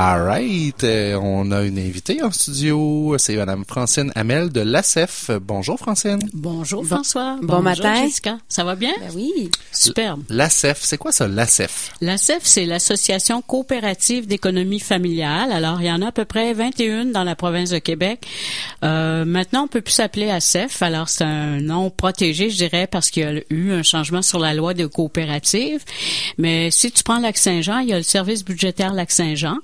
All right. Euh, on a une invitée en studio. C'est Madame Francine Hamel de l'ACEF. Bonjour, Francine. Bonjour, François. Bon matin. Jessica. Ça va bien? Ben oui. Superbe. L'ACEF, c'est quoi ça, l'ACEF? L'ACEF, c'est l'Association coopérative d'économie familiale. Alors, il y en a à peu près 21 dans la province de Québec. Euh, maintenant, on peut plus s'appeler ACEF. Alors, c'est un nom protégé, je dirais, parce qu'il y a eu un changement sur la loi de coopérative. Mais si tu prends Lac-Saint-Jean, il y a le service budgétaire Lac-Saint-Jean.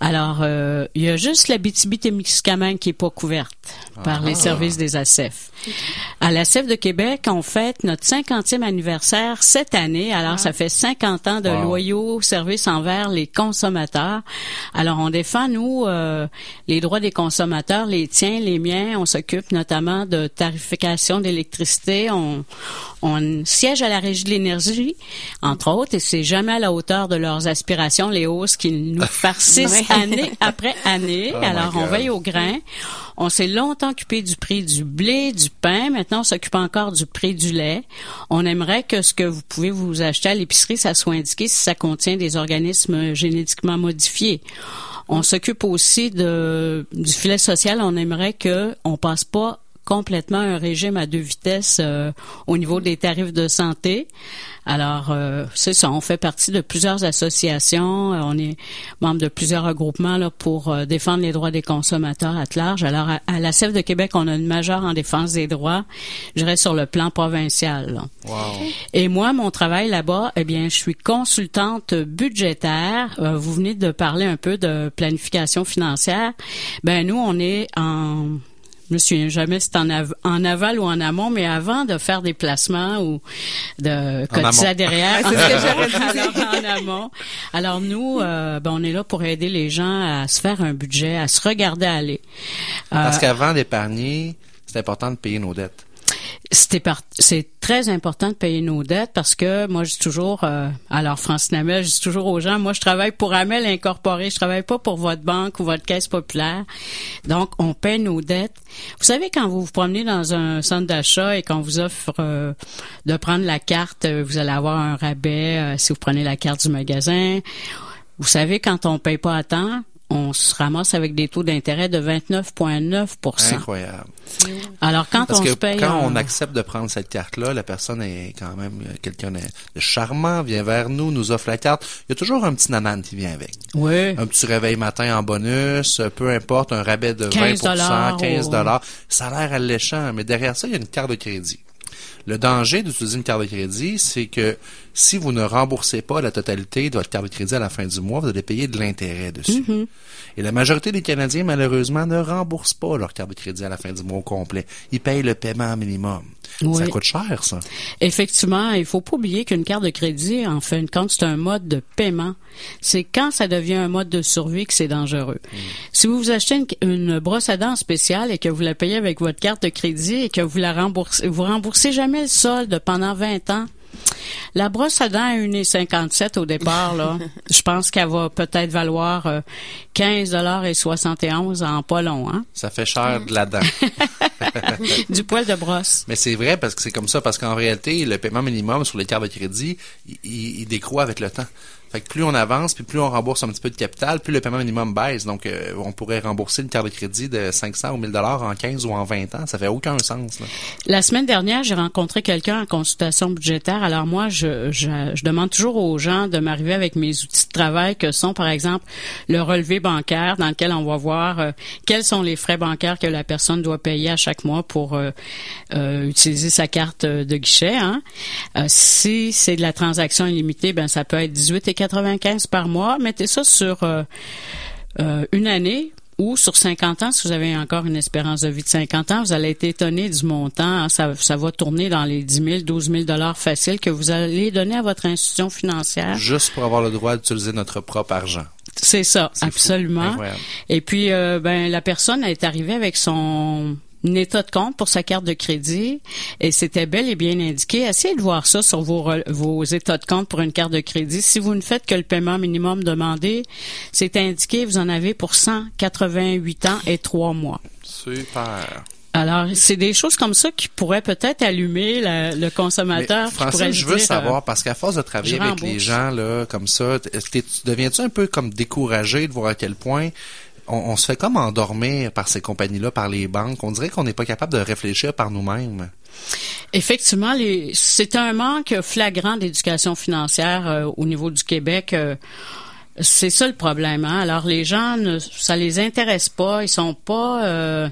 Alors, euh, il y a juste la BTB-Témiscamingue qui est pas couverte par les services des ACEF. À l'ACEF de Québec, on fête notre 50e anniversaire cette année. Alors, ça fait 50 ans de Wow. loyaux services envers les consommateurs. Alors, on défend, nous, euh, les droits des consommateurs, les tiens, les miens. On s'occupe notamment de tarification d'électricité. On, on siège à la Régie de l'énergie, entre autres, et c'est jamais à la hauteur de leurs aspirations, les hausses qu'ils nous farcissent année après année. Oh Alors, on veille au grain. On s'est longtemps occupé du prix du blé, du pain. Maintenant, on s'occupe encore du prix du lait. On aimerait que ce que vous pouvez vous acheter à l'épicerie, ça soit indiqué si ça contient des organismes génétiquement modifiés. On s'occupe aussi de, du filet social. On aimerait que on passe pas complètement un régime à deux vitesses euh, au niveau des tarifs de santé. Alors, euh, c'est ça, on fait partie de plusieurs associations, euh, on est membre de plusieurs regroupements là, pour euh, défendre les droits des consommateurs à large. Alors, à, à la CEF de Québec, on a une majeure en défense des droits, je dirais sur le plan provincial. Wow. Et moi, mon travail là-bas, eh bien, je suis consultante budgétaire. Euh, vous venez de parler un peu de planification financière. Ben nous, on est en je me souviens jamais si c'est en, av- en aval ou en amont, mais avant de faire des placements ou de cotiser derrière, c'est ce que alors, en amont. Alors nous, euh, ben, on est là pour aider les gens à se faire un budget, à se regarder aller. Parce Euh, qu'avant d'épargner, c'est important de payer nos dettes. C'était c'est très important de payer nos dettes parce que moi je dis toujours euh, alors Francine Hamel, je dis toujours aux gens moi je travaille pour Amel Incorporé, je travaille pas pour votre banque ou votre caisse populaire. Donc on paie nos dettes. Vous savez quand vous vous promenez dans un centre d'achat et qu'on vous offre euh, de prendre la carte, euh, vous allez avoir un rabais euh, si vous prenez la carte du magasin. Vous savez quand on paye pas à temps, on se ramasse avec des taux d'intérêt de 29,9% Incroyable. Alors quand Parce on que se paye quand on- on accepte de prendre cette carte-là, la personne est quand même euh, quelqu'un de charmant, vient vers nous, nous offre la carte. Il y a toujours un petit nanan qui vient avec. Oui. Un petit réveil matin en bonus, euh, peu importe, un rabais de 15 20 15 ou- dollars. Ça a l'air alléchant, mais derrière ça, il y a une carte de crédit. Le danger d'utiliser une carte de crédit, c'est que si vous ne remboursez pas la totalité de votre carte de crédit à la fin du mois, vous allez payer de l'intérêt dessus. Mm-hmm. Et la majorité des Canadiens, malheureusement, ne remboursent pas leur carte de crédit à la fin du mois au complet. Ils payent le paiement minimum. Oui. Ça coûte cher, ça. Effectivement, il faut pas oublier qu'une carte de crédit, en fin de compte, c'est un mode de paiement. C'est quand ça devient un mode de survie que c'est dangereux. Si vous vous achetez une, une brosse à dents spéciale et que vous la payez avec votre carte de crédit et que vous la remboursez, vous remboursez jamais le solde pendant 20 ans. La brosse à dents à 1,57 au départ, là, je pense qu'elle va peut-être valoir euh, 15 dollars et 71 en pas long, hein? Ça fait cher de la dent. Du poil de brosse. Mais c'est vrai parce que c'est comme ça, parce qu'en réalité, le paiement minimum sur les cartes de crédit, il, il- il décroît avec le temps. Fait que plus on avance, puis plus on rembourse un petit peu de capital, plus le paiement minimum baisse. Donc, euh, on pourrait rembourser une carte de crédit de 500 ou 1000 dollars en 15 ou en 20 ans. Ça fait aucun sens. Là. La semaine dernière, j'ai rencontré quelqu'un en consultation budgétaire. Alors moi, je, je, je demande toujours aux gens de m'arriver avec mes outils de travail que sont, par exemple, le relevé bancaire dans lequel on va voir euh, quels sont les frais bancaires que la personne doit payer à chaque mois pour euh, euh, utiliser sa carte euh, de guichet. Hein. Si c'est de la transaction illimitée, ben ça peut être 18,95 par mois. Mettez ça sur euh, euh, une année ou sur 50 ans, si vous avez encore une espérance de vie de 50 ans, vous allez être étonné du montant. hein. ça, ça va tourner dans les 10 000, 12 000 dollars faciles que vous allez donner à votre institution financière. Juste pour avoir le droit d'utiliser notre propre argent. C'est ça, absolument. Et puis, euh, ben, la personne est arrivée avec son état de compte pour sa carte de crédit et c'était bel et bien indiqué. Essayez de voir ça sur vos, vos états de compte pour une carte de crédit. Si vous ne faites que le paiement minimum demandé, c'est indiqué, vous en avez pour 188 ans et 3 mois. Super. Alors, c'est des choses comme ça qui pourraient peut-être allumer le consommateur. Mais, Francine, je veux savoir, parce qu'à force de travailler avec les gens là comme ça, deviens-tu un peu comme découragé de voir à quel point on, se fait comme endormir par ces compagnies-là, par les banques. On dirait qu'on n'est pas capable de réfléchir par nous-mêmes. Effectivement, c'est un manque flagrant d'éducation financière euh, au niveau du Québec. Euh, c'est ça le problème. Hein? Alors les gens, ne, ça les intéresse pas, ils sont pas euh,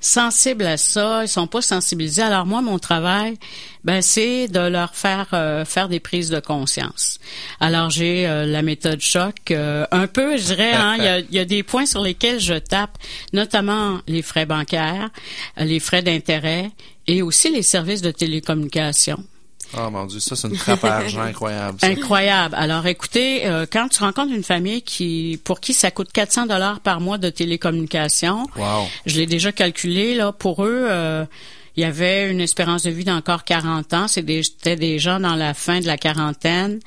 sensibles à ça, ils sont pas sensibilisés. Alors moi, mon travail, ben c'est de leur faire euh, faire des prises de conscience. Alors j'ai euh, la méthode choc, un peu, je dirais. Hein, il, y a, il y a des points sur lesquels je tape, notamment les frais bancaires, les frais d'intérêt et aussi les services de télécommunication. Oh mon Dieu, ça c'est une trappe à argent incroyable. Incroyable. Alors écoutez, euh, quand tu rencontres une famille qui pour qui ça coûte 400 dollars par mois de télécommunication, wow. je l'ai déjà calculé là pour eux. Euh, il y avait une espérance de vie d'encore 40 ans. C'était des gens dans la fin de la quarantaine.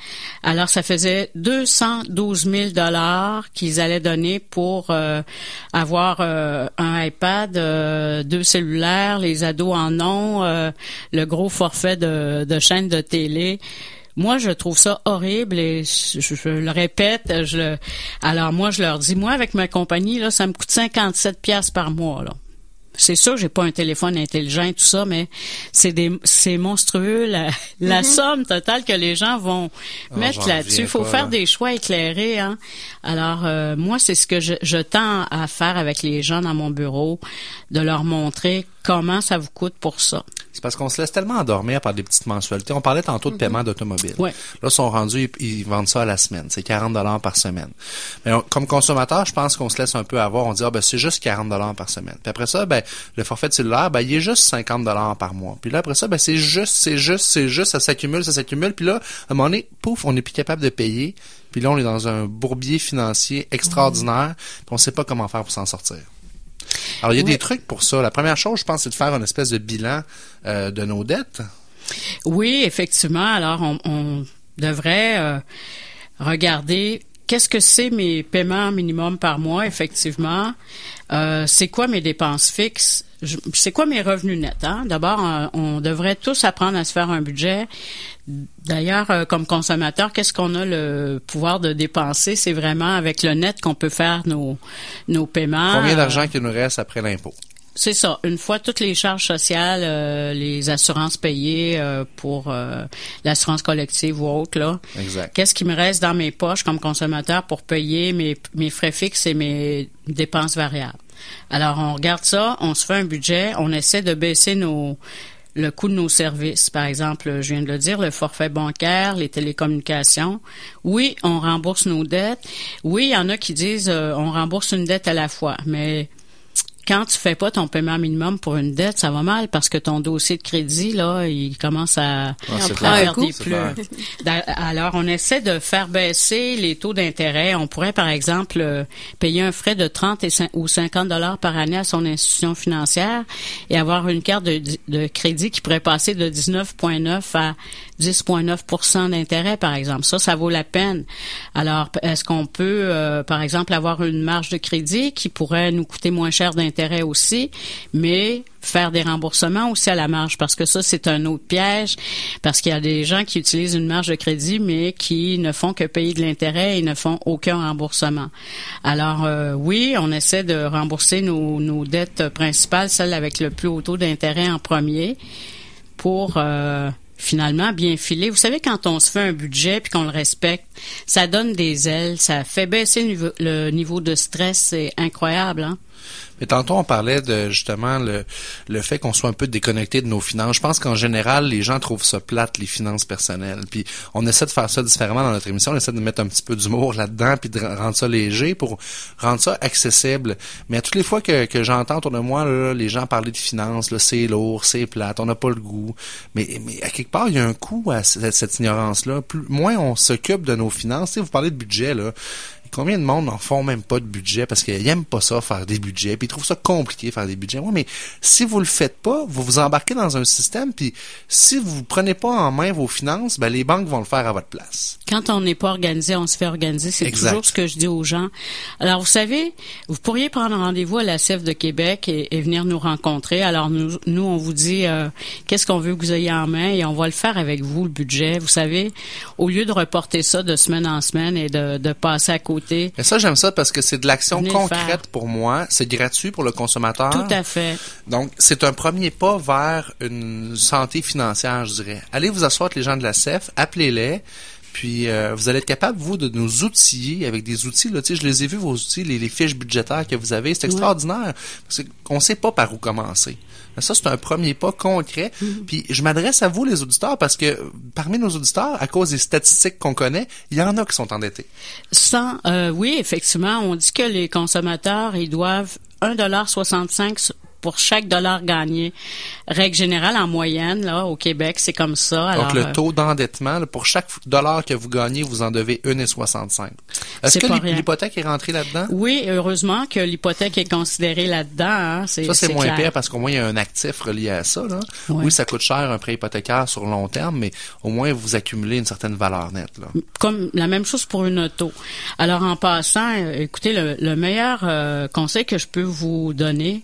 Alors, ça faisait 212 000 dollars qu'ils allaient donner pour euh, avoir euh, un iPad, euh, deux cellulaires, les ados en ont, le gros forfait de, de chaîne de télé. Moi, je trouve ça horrible et je, le répète. Alors moi, je leur dis, moi, avec ma compagnie, là, ça me coûte 57 pièces par mois. C'est sûr, j'ai pas un téléphone intelligent tout ça, mais c'est des, c'est monstrueux la, la mm-hmm. somme totale que les gens vont ah, mettre là-dessus. Il faut faire des choix éclairés. Hein. Alors euh, moi, c'est ce que je, je tends à faire avec les gens dans mon bureau, de leur montrer comment ça vous coûte pour ça. C'est parce qu'on se laisse tellement endormir par des petites mensualités. On parlait tantôt de mm-hmm. paiement d'automobile. Ouais. Là, ils sont rendus, ils, vendent ça à la semaine. C'est 40 dollars par semaine. Mais comme consommateur, je pense qu'on se laisse un peu avoir. On dit, ah, ben, c'est juste 40 dollars par semaine. Puis après ça, ben, le forfait de cellulaire, ben, il est juste 50 dollars par mois. Puis là, après ça, ben, c'est juste, c'est juste, c'est juste, ça s'accumule, ça s'accumule. Puis là, à un moment donné, pouf, on n'est plus capable de payer. Puis là, on est dans un bourbier financier extraordinaire. Puis on sait pas comment faire pour s'en sortir. Alors, il y a des trucs pour ça. La première chose, je pense, c'est de faire une espèce de bilan euh, de nos dettes. Oui, effectivement. Alors, on, devrait euh, regarder qu'est-ce que c'est mes paiements minimum par mois, effectivement. Euh, c'est quoi mes dépenses fixes? C'est quoi mes revenus nets? Hein? D'abord, on devrait tous apprendre à se faire un budget. D'ailleurs, euh, comme consommateur, qu'est-ce qu'on a le pouvoir de dépenser? C'est vraiment avec le net qu'on peut faire nos, nos paiements. Combien d'argent qu'il nous reste après l'impôt? C'est ça. Une fois toutes les charges sociales, euh, les assurances payées euh, pour l'assurance collective ou autre, là. Exact. Qu'est-ce qui me reste dans mes poches comme consommateur pour payer mes, mes frais fixes et mes dépenses variables? Alors, on regarde ça, on se fait un budget, on essaie de baisser nos le coût de nos services. Par exemple, je viens de le dire, le forfait bancaire, les télécommunications. Oui, on rembourse nos dettes. Oui, il y en a qui disent euh, on rembourse une dette à la fois, mais quand tu fais pas ton paiement minimum pour une dette, ça va mal parce que ton dossier de crédit là, il commence à, faire des Alors, on essaie de faire baisser les taux d'intérêt. On pourrait, par exemple, euh, payer un frais de 30 ou 50 dollars par année à son institution financière et avoir une carte de, de crédit qui pourrait passer de 19,9 à 10,9% d'intérêt, par exemple. Ça, ça vaut la peine. Alors, est-ce qu'on peut, euh, par exemple, avoir une marge de crédit qui pourrait nous coûter moins cher d'intérêt? Aussi, mais faire des remboursements aussi à la marge parce que ça c'est un autre piège parce qu'il y a des gens qui utilisent une marge de crédit mais qui ne font que payer de l'intérêt et ne font aucun remboursement. Alors euh, oui, on essaie de rembourser nos, dettes principales, celles avec le plus haut taux d'intérêt en premier pour euh, finalement bien filé. Vous savez, quand on se fait un budget puis qu'on le respecte, ça donne des ailes, ça fait baisser le niveau, le niveau de stress, c'est incroyable. Hein? Mais tantôt, on parlait de justement le, le fait qu'on soit un peu déconnecté de nos finances. Je pense qu'en général, les gens trouvent ça plate, les finances personnelles. Puis on essaie de faire ça différemment dans notre émission. On essaie de mettre un petit peu d'humour là-dedans, puis de rendre ça léger pour rendre ça accessible. Mais à toutes les fois que, que j'entends autour de moi, là, les gens parler de finances, c'est lourd, c'est plate, on n'a pas le goût. Mais, mais à quelque part, il y a un coût à cette, ignorance-là. Plus, moins on s'occupe de nos finances. vous parlez de budget, là combien de monde n'en font même pas de budget parce qu'ils aiment pas ça, faire des budgets, puis ils trouvent ça compliqué, faire des budgets? Oui, mais si vous le faites pas, vous vous embarquez dans un système, puis si vous prenez pas en main vos finances, ben les banques vont le faire à votre place. Quand on n'est pas organisé, on se fait organiser. C'est toujours ce que je dis aux gens. Alors, vous savez, vous pourriez prendre rendez-vous à la CEF de Québec et, venir nous rencontrer. Alors, nous, nous on vous dit euh, qu'est-ce qu'on veut que vous ayez en main et on va le faire avec vous, le budget. Vous savez, au lieu de reporter ça de semaine en semaine et de, de passer à côté. Et ça, j'aime ça parce que c'est de l'action concrète pour moi. C'est gratuit pour le consommateur. Tout à fait. Donc, c'est un premier pas vers une santé financière, je dirais. Allez vous asseoir avec les gens de la CEF, appelez-les. Puis euh, vous allez être capable, vous, de nous outiller avec des outils. Là, je les ai vus, vos outils, les, fiches budgétaires que vous avez. C'est extraordinaire. Parce qu'on ne sait pas par où commencer. Ça, c'est un premier pas concret. Mm-hmm. Puis je m'adresse à vous, les auditeurs, parce que parmi nos auditeurs, à cause des statistiques qu'on connaît, il y en a qui sont endettés. Sans, euh, oui, effectivement, on dit que les consommateurs, ils doivent 1,65 pour chaque dollar gagné. Règle générale, en moyenne, là, au Québec, c'est comme ça. Donc, le euh, taux d'endettement, pour chaque dollar que vous gagnez, vous en devez 1,65. Est-ce que l'hypothèque est rentrée là-dedans? Oui, heureusement que l'hypothèque est considérée là-dedans. Hein, ça, c'est moins pire parce qu'au moins, il y a un actif relié à ça. Là. Oui. ça coûte cher un prêt hypothécaire sur long terme, mais au moins, vous accumulez une certaine valeur nette. Là. Comme la même chose pour une auto. Alors, en passant, euh, écoutez, le, meilleur euh, conseil que je peux vous donner,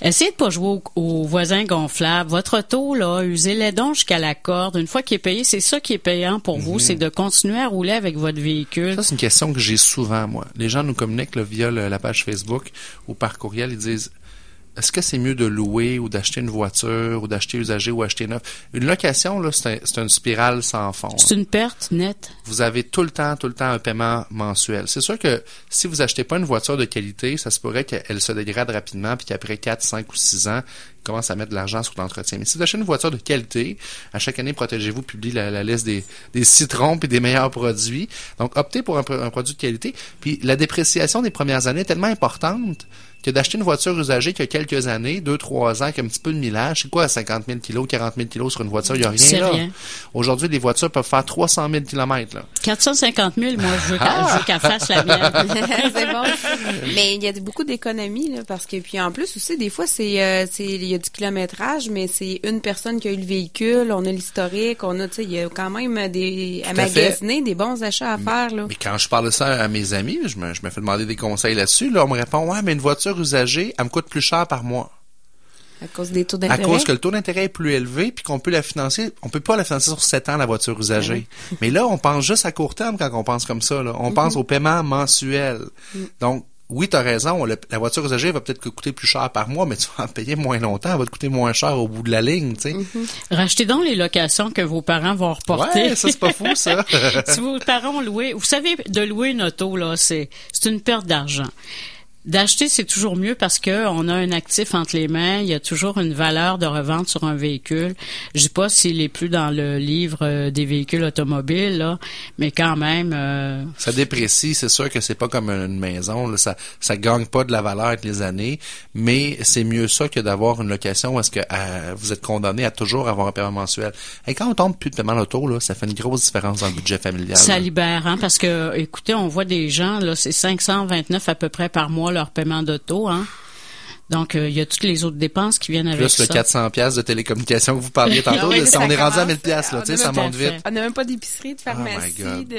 Essayez de pas jouer aux, voisins gonflables. Votre auto, là, usez-les donc jusqu'à la corde. Une fois qu'il est payé, c'est ça qui est payant pour vous, mhm. c'est de continuer à rouler avec votre véhicule. Ça, c'est une question que j'ai souvent, moi. Les gens nous communiquent via la page Facebook ou par courriel. Ils disent est-ce que c'est mieux de louer ou d'acheter une voiture ou d'acheter usagé ou acheter neuf? Une location, là, c'est une spirale sans fond. C'est une perte nette. Vous avez tout le temps, tout le temps un paiement mensuel. C'est sûr que si vous achetez pas une voiture de qualité, ça se pourrait qu'elle se dégrade rapidement puis qu'après 4, 5 ou 6 ans, commence à mettre de l'argent sur l'entretien. Mais si vous achetez une voiture de qualité, à chaque année, Protégez-vous publie la, liste des, citrons et des meilleurs produits. Donc, optez pour un, un, produit de qualité. Puis, la dépréciation des premières années est tellement importante que d'acheter une voiture usagée qui a quelques années, deux, trois ans, qui a un petit peu de millage, c'est quoi 50 000 kilos, 40 000 kilos sur une voiture? Il n'y a rien là? Aujourd'hui, les voitures peuvent faire 300 000 kilomètres. 450 000, moi, je veux qu'elle fasse la mienne. c'est bon. Mais il y a beaucoup d'économies, là, parce que, puis en plus aussi, des fois, c'est, euh, c'est, il y a du kilométrage, mais c'est une personne qui a eu le véhicule, on a l'historique, on a, tu sais, il y a quand même des, à, magasiner, des bons achats à faire, là. Mais quand je parle de ça à mes amis, je me, je me fais demander des conseils là-dessus, là, on me répond, ouais, mais une voiture usagée, elle me coûte plus cher par mois. À cause des taux d'intérêt. À cause que le taux d'intérêt est plus élevé, puis qu'on peut la financer. On peut pas la financer sur 7 ans, la voiture usagée. Mais là, on pense juste à court terme quand on pense comme ça. Là. On pense mm-hmm. au paiement mensuel. Mm. Donc, oui, tu as raison, la voiture usagée va peut-être coûter plus cher par mois, mais tu vas en payer moins longtemps, elle va te coûter moins cher au bout de la ligne, tu sais. Mm-hmm. Rachetez donc les locations que vos parents vont reporter. Ouais, ça c'est pas fou ça. si vos parents ont loué, vous savez de louer une auto là, c'est c'est une perte d'argent. D'acheter, c'est toujours mieux parce que on a un actif entre les mains. Il y a toujours une valeur de revente sur un véhicule. Je sais pas s'il est plus dans le livre euh, des véhicules automobiles, là, mais quand même. Euh, ça déprécie. C'est sûr que c'est pas comme une maison. Là. Ça, ça gagne pas de la valeur avec les années, mais c'est mieux ça que d'avoir une location où est-ce que euh, vous êtes condamné à toujours avoir un paiement mensuel. Et quand on tombe plus de paiement d'auto, là, ça fait une grosse différence dans le budget familial. Ça libère, hein, parce que, écoutez, on voit des gens là, c'est 529 à peu près par mois leur paiement d'auto, hein. Donc, euh, il y a toutes les autres dépenses qui viennent avec ça. Plus le 400 pièces de télécommunication que vous parliez tantôt. on est rendu à 1000 pièces là, tu sais, ça monte vite. On n'a même pas d'épicerie, de pharmacie. Oh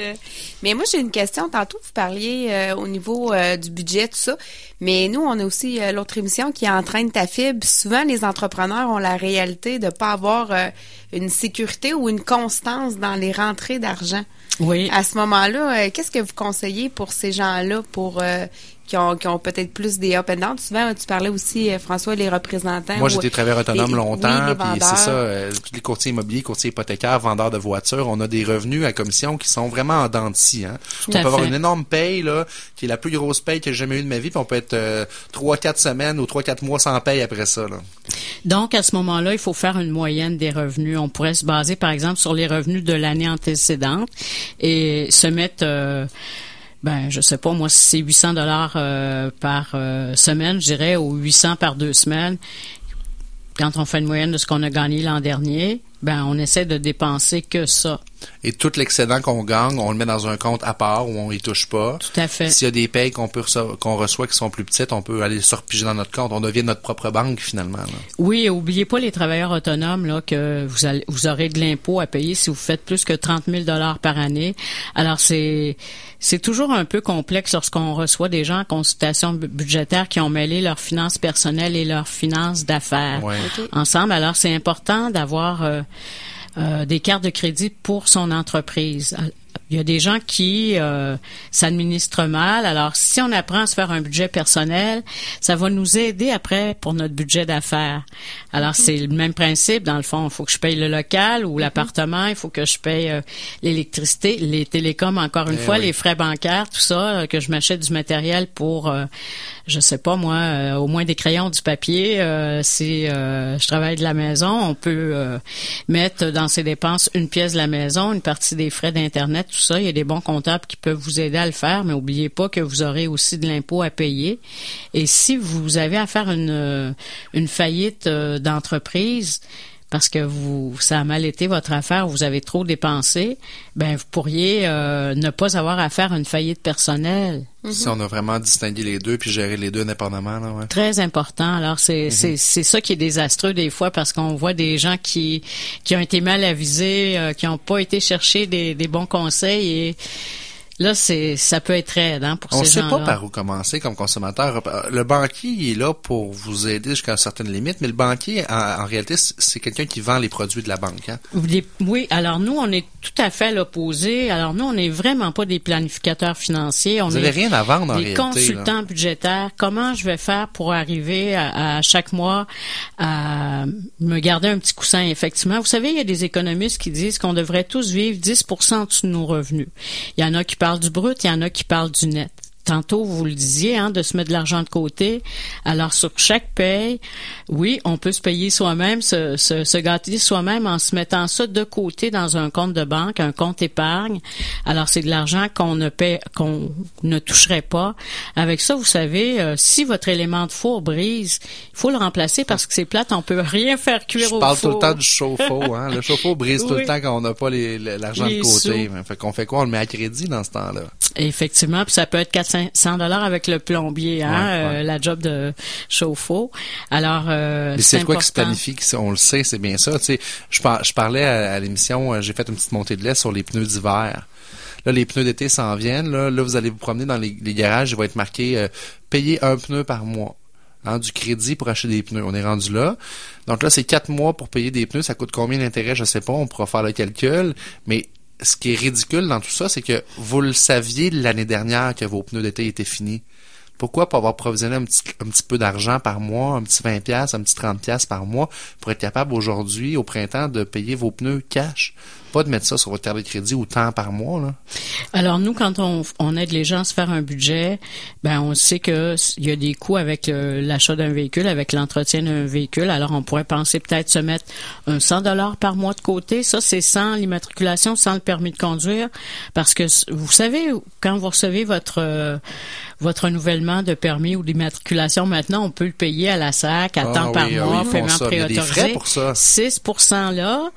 mais moi, j'ai une question. Tantôt, vous parliez euh, au niveau euh, du budget, tout ça. Mais nous, on a aussi l'autre émission qui entraîne ta fibre. Souvent, les entrepreneurs ont la réalité de pas avoir une sécurité ou une constance dans les rentrées d'argent. Oui. À ce moment-là, qu'est-ce que vous conseillez pour ces gens-là pour qui ont, qui ont peut-être plus des up and down. Souvent, tu parlais aussi, euh, François, les représentants. Moi, j'étais travailleur autonome longtemps, puis c'est ça, euh, tous les courtiers immobiliers, courtiers hypothécaires, vendeurs de voitures, on a des revenus à commission qui sont vraiment en dents de scie. Hein. on peut avoir une énorme paye, là, qui est la plus grosse paye que j'ai jamais eue de ma vie, puis on peut être euh, trois, quatre semaines ou trois, quatre mois sans paye après ça. Là. Donc, à ce moment-là, il faut faire une moyenne des revenus. On pourrait se baser, par exemple, sur les revenus de l'année antécédente et se mettre ben je sais pas moi si c'est 800 dollars euh, par euh, semaine, je dirais ou 800 par deux semaines. Quand on fait une moyenne de ce qu'on a gagné l'an dernier, ben on essaie de dépenser que ça. Et tout l'excédent qu'on gagne, on le met dans un compte à part où on y touche pas. Tout à fait. S'il y a des payes qu'on peut qu'on reçoit qui sont plus petites, on peut aller se repiger dans notre compte. On devient notre propre banque finalement. Oui, et oubliez pas les travailleurs autonomes là que vous allez, vous aurez de l'impôt à payer si vous faites plus que 30 000 dollars par année. Alors c'est c'est toujours un peu complexe lorsqu'on reçoit des gens en consultation budgétaire qui ont mêlé leurs finances personnelles et leurs finances d'affaires ensemble. Alors c'est important d'avoir euh, euh, des cartes de crédit pour son entreprise. Il y a des gens qui euh, s'administrent mal. Alors, si on apprend à se faire un budget personnel, ça va nous aider après pour notre budget d'affaires. Alors, mhm. c'est le même principe. Dans le fond, il faut que je paye le local ou mhm. l'appartement, il faut que je paye euh, l'électricité, les télécoms, encore une eh fois, les frais bancaires, tout ça, que je m'achète du matériel pour je sais pas moi, euh, au moins des crayons, du papier. Euh, si euh, je travaille de la maison, on peut mettre dans ses dépenses une pièce de la maison, une partie des frais d'internet, tout ça. Il y a des bons comptables qui peuvent vous aider à le faire, mais oubliez pas que vous aurez aussi de l'impôt à payer. Et si vous avez à faire une une faillite d'entreprise, parce que vous ça a mal été votre affaire, vous avez trop dépensé, ben vous pourriez euh, ne pas avoir à faire une faillite personnelle. Si on a vraiment distingué les deux puis géré les deux indépendamment, là, ouais. Très important. Alors c'est mm-hmm. c'est ça qui est désastreux des fois parce qu'on voit des gens qui qui ont été mal avisés, euh, qui n'ont pas été chercher des, des bons conseils et Là, c'est ça peut être aide hein, pour On ces gens-là. On sait pas par où commencer comme consommateur. Le banquier il est là pour vous aider jusqu'à une certaine limite, mais le banquier, en, réalité, c'est quelqu'un qui vend les produits de la banque. Hein? Oui, alors nous, on est tout à fait l'opposé. Alors nous, on n'est vraiment pas des planificateurs financiers. On vous n'avez rien à vendre en des consultants budgétaires. Comment je vais faire pour arriver à, à, chaque mois à me garder un petit coussin? Effectivement, vous savez, il y a des économistes qui disent qu'on devrait tous vivre 10 en dessous de nos revenus. Il y en a qui parlent du brut, il y en a qui parlent du net tantôt vous le disiez, hein, de se mettre de l'argent de côté. Alors sur chaque paye, oui, on peut se payer soi-même, se, se, gâter soi-même en se mettant ça de côté dans un compte de banque, un compte épargne. Alors c'est de l'argent qu'on ne paie, qu'on ne toucherait pas. Avec ça, vous savez, euh, si votre élément de four brise, il faut le remplacer parce que c'est plate, on peut rien faire cuire au four. Je parle tout le temps du chauffe-eau, hein. Le chauffe-eau brise tout le temps quand on n'a pas l'argent de côté. Fait qu'on fait quoi? On le met à crédit dans ce temps-là. Effectivement, puis ça peut être 400 100 dollars avec le plombier, hein, euh, la job de chauffe-eau. Alors, euh, Mais c'est quoi qui se planifie? On le sait, c'est bien ça. Tu sais, je, je parlais à, l'émission, euh, j'ai fait une petite montée de lait sur les pneus d'hiver. Là, les pneus d'été s'en viennent. Là, là, vous allez vous promener dans les, garages, il va être marqué payer un pneu par mois. Hein, du crédit pour acheter des pneus. On est rendu là. Donc là, c'est quatre mois pour payer des pneus. Ça coûte combien d'intérêt? Je sais pas. On pourra faire le calcul. Mais ce qui est ridicule dans tout ça, c'est que vous le saviez l'année dernière que vos pneus d'été étaient finis. Pourquoi pas avoir provisionné un petit, un petit peu d'argent par mois, un petit 20 pièces, un petit 30 pièces par mois pour être capable aujourd'hui, au printemps, de payer vos pneus cash? Pas de mettre ça sur votre carte de crédit ou temps par mois, là. Alors, nous, quand on, on aide les gens à se faire un budget, ben, on sait que il y a des coûts avec euh, l'achat d'un véhicule, avec l'entretien d'un véhicule. Alors, on pourrait penser peut-être se mettre un 100 dollars par mois de côté. Ça, c'est sans l'immatriculation, sans le permis de conduire. Parce que, vous savez, quand vous recevez votre, euh, votre renouvellement de permis ou d'immatriculation, maintenant, on peut le payer à la SAC, à ah temps par ah mois, paiement préautorisé. pour ça. 6 là,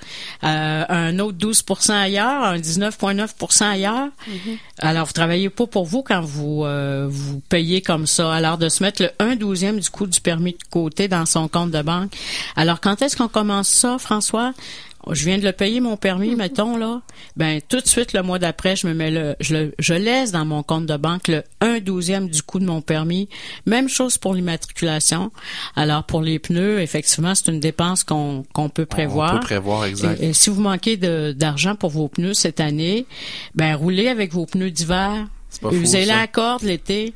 euh, un autre 12% ailleurs, un 19,9% ailleurs. Mm-hmm. Alors, vous travaillez pas pour vous quand vous euh, vous payez comme ça. Alors, de se mettre le 1 douzième du coût du permis de côté dans son compte de banque. Alors, quand est-ce qu'on commence ça, François? Je viens de le payer mon permis, mettons là, ben tout de suite le mois d'après, je me mets le, je, je laisse dans mon compte de banque le 1 douzième du coût de mon permis. Même chose pour l'immatriculation. Alors pour les pneus, effectivement, c'est une dépense qu'on qu'on peut prévoir. On peut prévoir, exact. Et, si vous manquez d'argent pour vos pneus cette année, ben roulez avec vos pneus d'hiver. Vous allez la corde l'été.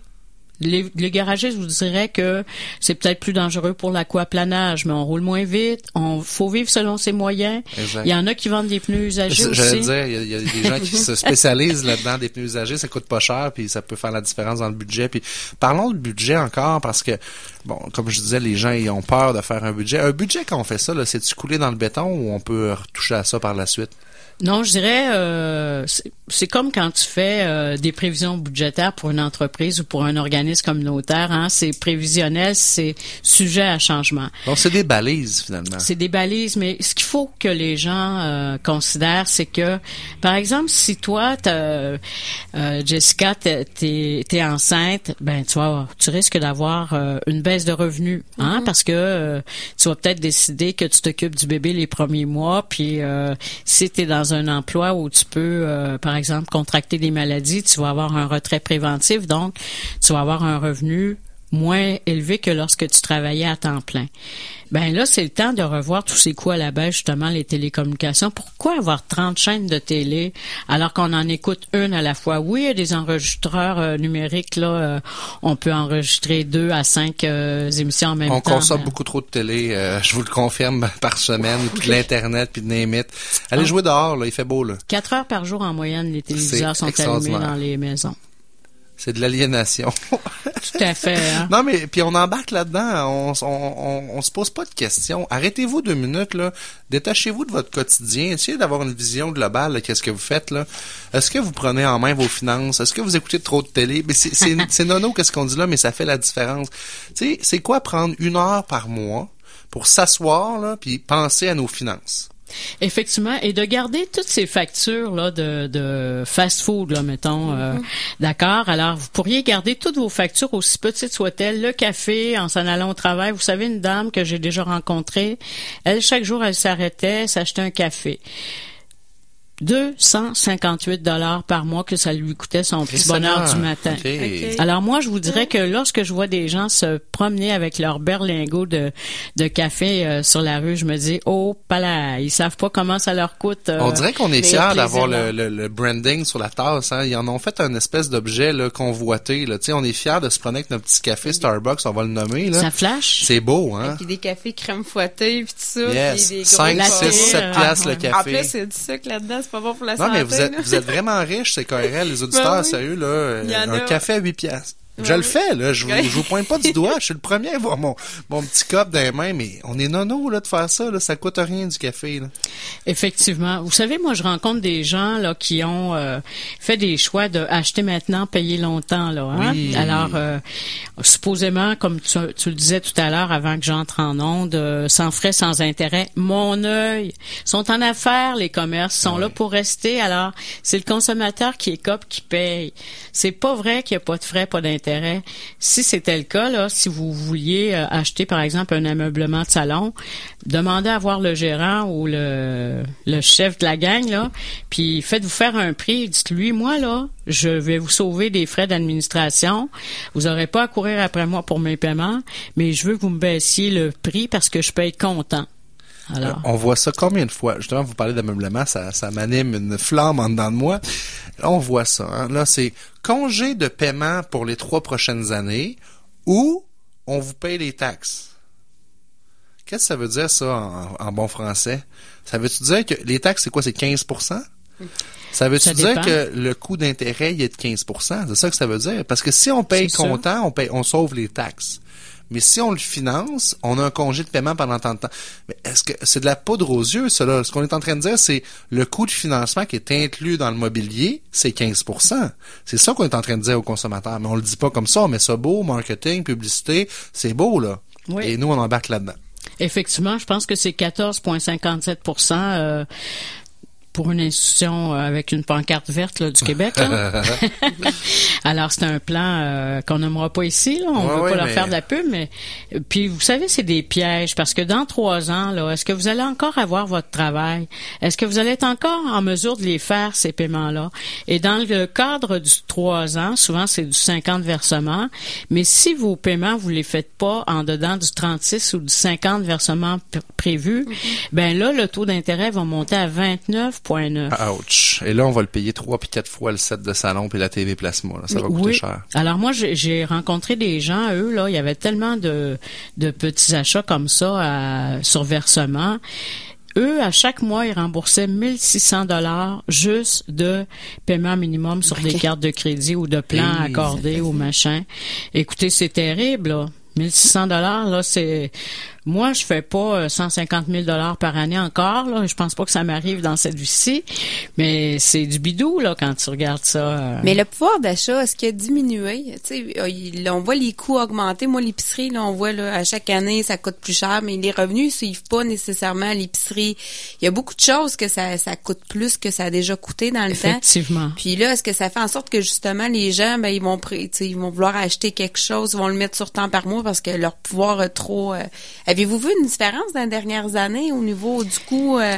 Les, les, garagistes vous diraient que c'est peut-être plus dangereux pour l'aquaplanage, mais on roule moins vite. On faut vivre selon ses moyens. Il y en a qui vendent des pneus usagés aussi. J'allais dire, il y, a, des gens qui se spécialisent là-dedans des pneus usagés. Ça coûte pas cher, puis ça peut faire la différence dans le budget. Puis parlons de budget encore, parce que bon, comme je disais, les gens ils ont peur de faire un budget. Un budget quand on fait ça, c'est tu couler dans le béton ou on peut retoucher à ça par la suite? Non, je dirais, euh, c'est comme quand tu fais euh, des prévisions budgétaires pour une entreprise ou pour un organisme communautaire. Hein, c'est prévisionnel, c'est sujet à changement. Donc, c'est des balises, finalement. C'est des balises, mais ce qu'il faut que les gens euh, considèrent, c'est que, par exemple, si toi, euh, Jessica, t'es es, enceinte, ben tu vois, tu risques d'avoir une baisse de revenus, hein, mm-hmm. parce que tu vas peut-être décider que tu t'occupes du bébé les premiers mois, puis si tu es dans un emploi où tu peux, euh, par exemple, contracter des maladies, tu vas avoir un retrait préventif, donc tu vas avoir un revenu moins élevé que lorsque tu travaillais à temps plein. Ben là, c'est le temps de revoir tous ces coûts à la baisse, justement, les télécommunications. Pourquoi avoir 30 chaînes de télé alors qu'on en écoute une à la fois? Oui, il y a des enregistreurs euh, numériques, là, euh, on peut enregistrer deux à cinq euh, émissions en même temps. On consomme beaucoup trop de télé, je vous le confirme, par semaine, puis de l'Internet, puis de Némit. Allez ah. jouer dehors, là, il fait beau, là. Quatre heures par jour en moyenne, les téléviseurs sont allumés dans les maisons. C'est de l'aliénation. Tout à fait. Hein? Non, mais puis on embarque là-dedans. On, on, on, se pose pas de questions. Arrêtez-vous deux minutes là. Détachez-vous de votre quotidien. Essayez d'avoir une vision globale. Qu'est-ce que vous faites là Est-ce que vous prenez en main vos finances? Est-ce que vous écoutez trop de télé? Mais c'est c'est nono qu'est-ce qu'on dit là, mais ça fait la différence. Tu sais, c'est quoi prendre une heure par mois pour s'asseoir là puis penser à nos finances? Effectivement, et de garder toutes ces factures là de, de fast-food là, mettons, euh, mm-hmm. d'accord. Alors, vous pourriez garder toutes vos factures aussi petites soient-elles. Le café, en s'en allant au travail, vous savez une dame que j'ai déjà rencontrée, elle chaque jour elle s'arrêtait, s'achetait un café. 258 dollars par mois que ça lui coûtait son petit bonheur du matin. Alors moi, je vous dirais que lorsque je vois des gens se promener avec leur berlingot de, de café euh, sur la rue, je me dis, oh, pas là, ils savent pas comment ça leur coûte. Euh, on dirait qu'on est fiers d'avoir le, le, branding sur la tasse. Hein. Ils en ont fait un espèce d'objet là, convoité. Là. on est fiers de se promener avec notre petit café Starbucks, on va le nommer. Là. Ça flash? C'est beau, hein? Avec des cafés crème fouettée, puis tout ça. Yes. Puis des 5, 6, 7 piastres le café. En plus, c'est du sucre là-dedans, c'est pas bon pour la non, santé. Non, mais vous êtes, vous êtes vraiment riches, c'est KRL, les auditeurs, ben sérieux, là. Un café à 8 piastres. Je le fais, là. Je vous, je vous pointe pas du doigt. Je suis le premier à voir mon, mon petit cop dans les mains, mais on est nono, là, de faire ça, là. Ça coûte rien du café, là. Effectivement. Vous savez, moi, je rencontre des gens, là, qui ont euh, fait des choix de acheter maintenant, payer longtemps, là. Hein? Alors, euh, supposément, comme tu, tu, le disais tout à l'heure, avant que j'entre en onde, euh, sans frais, sans intérêt, mon œil. sont en affaires, les commerces, sont là pour rester. Alors, c'est le consommateur qui est cop, qui paye. C'est pas vrai qu'il n'y a pas de frais, pas d'intérêt si c'était le cas, si vous vouliez euh, acheter, par exemple, un ameublement de salon, demandez à voir le gérant ou le, chef de la gang, là, puis faites-vous faire un prix. Dites-lui, moi, là, je vais vous sauver des frais d'administration. Vous n'aurez pas à courir après moi pour mes paiements, mais je veux que vous me baissiez le prix parce que je peux content. Alors. On voit ça combien de fois? Justement, vous parlez d'ameublement, ça, ça m'anime une flamme en dedans de moi. Là, on voit ça. Hein. Là, c'est congé de paiement pour les trois prochaines années ou on vous paye les taxes. Qu'est-ce que ça veut dire, ça, en, bon français? Ça veut-tu dire que les taxes, c'est quoi? C'est 15% Ça veut-tu dire que le coût d'intérêt, il est de 15% C'est ça que ça veut dire? Parce que si on paye comptant, on, paye, on sauve les taxes. Mais si on le finance, on a un congé de paiement pendant tant de temps. Mais est-ce que c'est de la poudre aux yeux, cela? Ce qu'on est en train de dire, c'est le coût de financement qui est inclus dans le mobilier, c'est 15% C'est ça qu'on est en train de dire aux consommateurs. Mais on le dit pas comme ça. On met ça beau, marketing, publicité. C'est beau, là. Et nous, on embarque là-dedans. Effectivement, je pense que c'est 14,57 euh, pour une institution euh, avec une pancarte verte là, du Québec. Alors c'est un plan euh, qu'on n'aimera pas ici. Là. On ne veut pas leur faire de la pub, mais puis vous savez c'est des pièges parce que dans trois ans là, est-ce que vous allez encore avoir votre travail? Est-ce que vous allez être encore en mesure de les faire ces paiements-là? Et dans le cadre du trois ans, souvent c'est du 50 versements, mais si vos paiements vous les faites pas en dedans du 36 ou du 50 versements prévus, mm-hmm. ben là le taux d'intérêt va monter à 29 Ouch. Et là, on va le payer trois puis quatre fois le set de salon puis la TV plasma. Ça va coûter cher. Alors moi, j'ai rencontré des gens, eux, là, il y avait tellement de, de petits achats comme ça à, sur versement eux, à chaque mois, ils remboursaient 1600 dollars juste de paiement minimum sur des cartes de crédit ou de plans accordés ou machin. Écoutez, c'est terrible, là. 1600 dollars, là, c'est Moi, je fais pas 150 000 dollars par année encore. Là. Je pense pas que ça m'arrive dans cette vie-ci, mais c'est du bidou là quand tu regardes ça. Mais le pouvoir d'achat, est-ce qu'il a diminué? Tu sais, on voit les coûts augmenter. Moi, l'épicerie, là, on voit là, à chaque année, ça coûte plus cher, mais les revenus suivent pas nécessairement l'épicerie. Il y a beaucoup de choses que ça, ça coûte plus que ça a déjà coûté dans le temps. Effectivement. Puis là, est-ce que ça fait en sorte que justement les gens, ben ils vont, ils vont vouloir acheter quelque chose, ils vont le mettre sur temps par mois parce que leur pouvoir est trop. Euh, avez-vous vu une différence dans les dernières années au niveau du coût? Euh,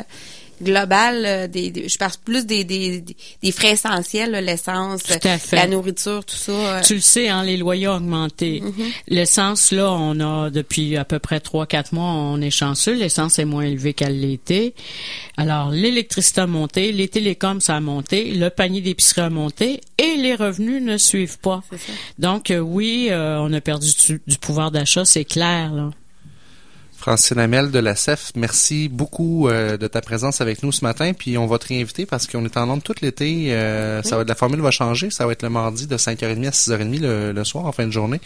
global euh, des, je pense plus des, des, des frais essentiels l'essence la nourriture tout ça euh. tu le sais hein les loyers ont augmenté mm-hmm. l'essence là on a depuis à peu près trois quatre mois on est chanceux l'essence est moins élevée qu'elle l'était alors l'électricité a monté les télécoms ça a monté le panier d'épicerie a monté et les revenus ne suivent pas donc euh, oui on a perdu du pouvoir d'achat c'est clair là Francine Amel de la CEF, merci beaucoup euh, de ta présence avec nous ce matin. Puis on va te réinviter parce qu'on est en Londres tout l'été. Euh, ça va, la formule va changer. Ça va être le mardi de 5h30 à 6h30 le, soir en fin de journée.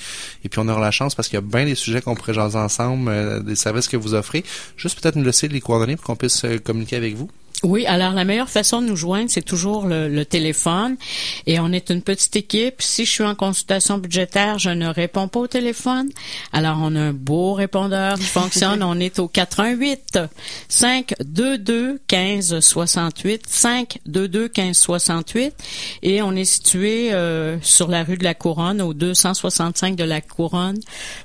Et puis on aura la chance parce qu'il y a bien des sujets qu'on pourrait jaser ensemble, euh, des services que vous offrez. Juste peut-être nous laisser les coordonnées pour qu'on puisse communiquer avec vous. Oui, alors la meilleure façon de nous joindre, c'est toujours le, téléphone. Et on est une petite équipe. Si je suis en consultation budgétaire, je ne réponds pas au téléphone. Alors on a un beau répondeur qui fonctionne. on est au 88 522 15 68 522 15 68 et on est situé euh, sur la rue de la Couronne au 265 de la Couronne,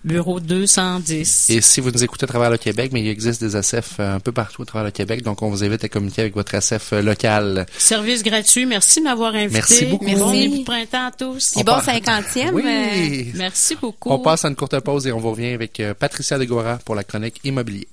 bureau 210. Et si vous nous écoutez à travers le Québec, mais il existe des ACF un peu partout à travers le Québec, donc on vous invite à communiquer avec votre SF local. Service gratuit. Merci de m'avoir invité. Merci beaucoup. Merci. Bon début de printemps à tous. Et bon cinquantième. Oui. Euh, merci beaucoup. On passe à une courte pause et on vous revient avec euh, Patricia Degora pour la chronique immobilier.